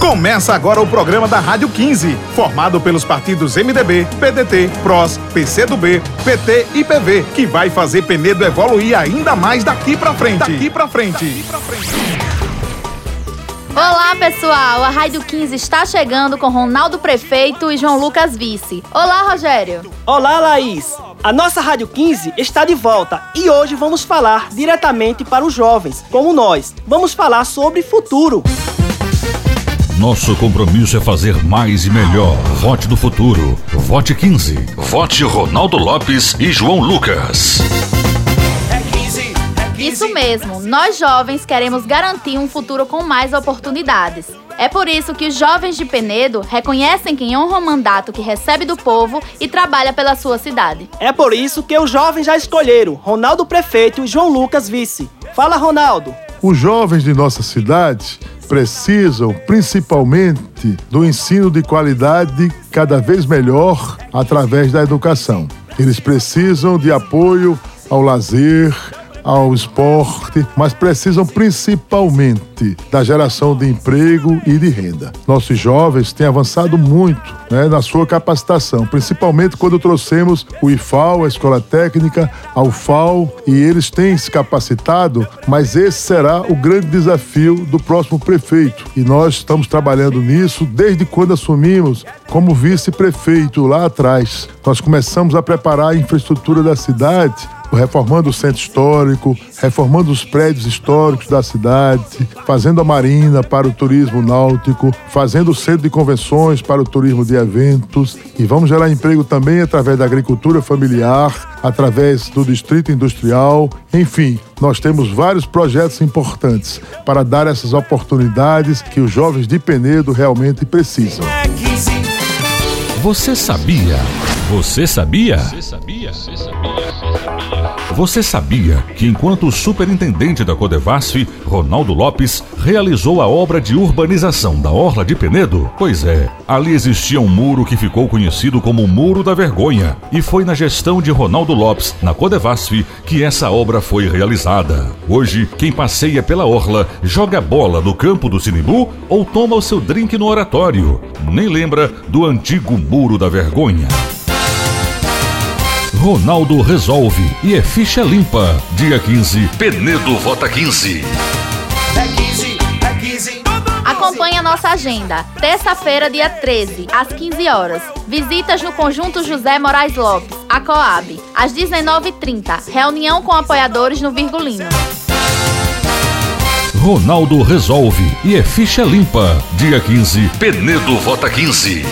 Começa agora o programa da Rádio 15, formado pelos partidos MDB, PDT, PROS, PCdoB, PT e PV, que vai fazer Penedo evoluir ainda mais daqui pra frente. Daqui pra frente. Daqui pra frente. Olá, pessoal! A Rádio 15 está chegando com Ronaldo Prefeito e João Lucas Vice. Olá, Rogério! Olá, Laís! A nossa Rádio 15 está de volta e hoje vamos falar diretamente para os jovens, como nós. Vamos falar sobre futuro. Nosso compromisso é fazer mais e melhor. Vote do futuro. Vote 15. Vote Ronaldo Lopes e João Lucas. Isso mesmo, nós jovens queremos garantir um futuro com mais oportunidades. É por isso que os jovens de Penedo reconhecem quem honra o mandato que recebe do povo e trabalha pela sua cidade. É por isso que os jovens já escolheram Ronaldo Prefeito e João Lucas Vice. Fala, Ronaldo! Os jovens de nossa cidade precisam principalmente do ensino de qualidade cada vez melhor através da educação. Eles precisam de apoio ao lazer, ao esporte, mas precisam principalmente da geração de emprego e de renda. Nossos jovens têm avançado muito né, na sua capacitação, principalmente quando trouxemos o IFAL, a Escola Técnica, a UFAL, e eles têm se capacitado, mas esse será o grande desafio do próximo prefeito. E nós estamos trabalhando nisso desde quando assumimos como vice-prefeito lá atrás. Nós começamos a preparar a infraestrutura da cidade reformando o centro histórico, reformando os prédios históricos da cidade, fazendo a marina para o turismo náutico, fazendo o centro de convenções para o turismo de eventos e vamos gerar emprego também através da agricultura familiar, através do distrito industrial, enfim, nós temos vários projetos importantes para dar essas oportunidades que os jovens de Penedo realmente precisam. Você sabia? Você sabia? Você sabia? Você sabia? Que enquanto o superintendente da Codevasf, Ronaldo Lopes, realizou a obra de urbanização da Orla de Penedo? Pois é, ali existia um muro que ficou conhecido como o Muro da Vergonha, e foi na gestão de Ronaldo Lopes, na Codevasf, que essa obra foi realizada. Hoje, quem passeia pela Orla joga bola no campo do Sinibu ou toma o seu drink no oratório. Nem lembra do antigo Muro da Vergonha. Ronaldo resolve e é ficha limpa. Dia 15, Penedo vota 15. É 15, é 15. Acompanhe a nossa agenda. Terça-feira, dia 13, às 15 horas. Visitas no Conjunto José Moraes Lopes, a Coab. Às 19h30, reunião com apoiadores no Virgulino. Ronaldo resolve e é ficha limpa. Dia 15, Penedo vota 15.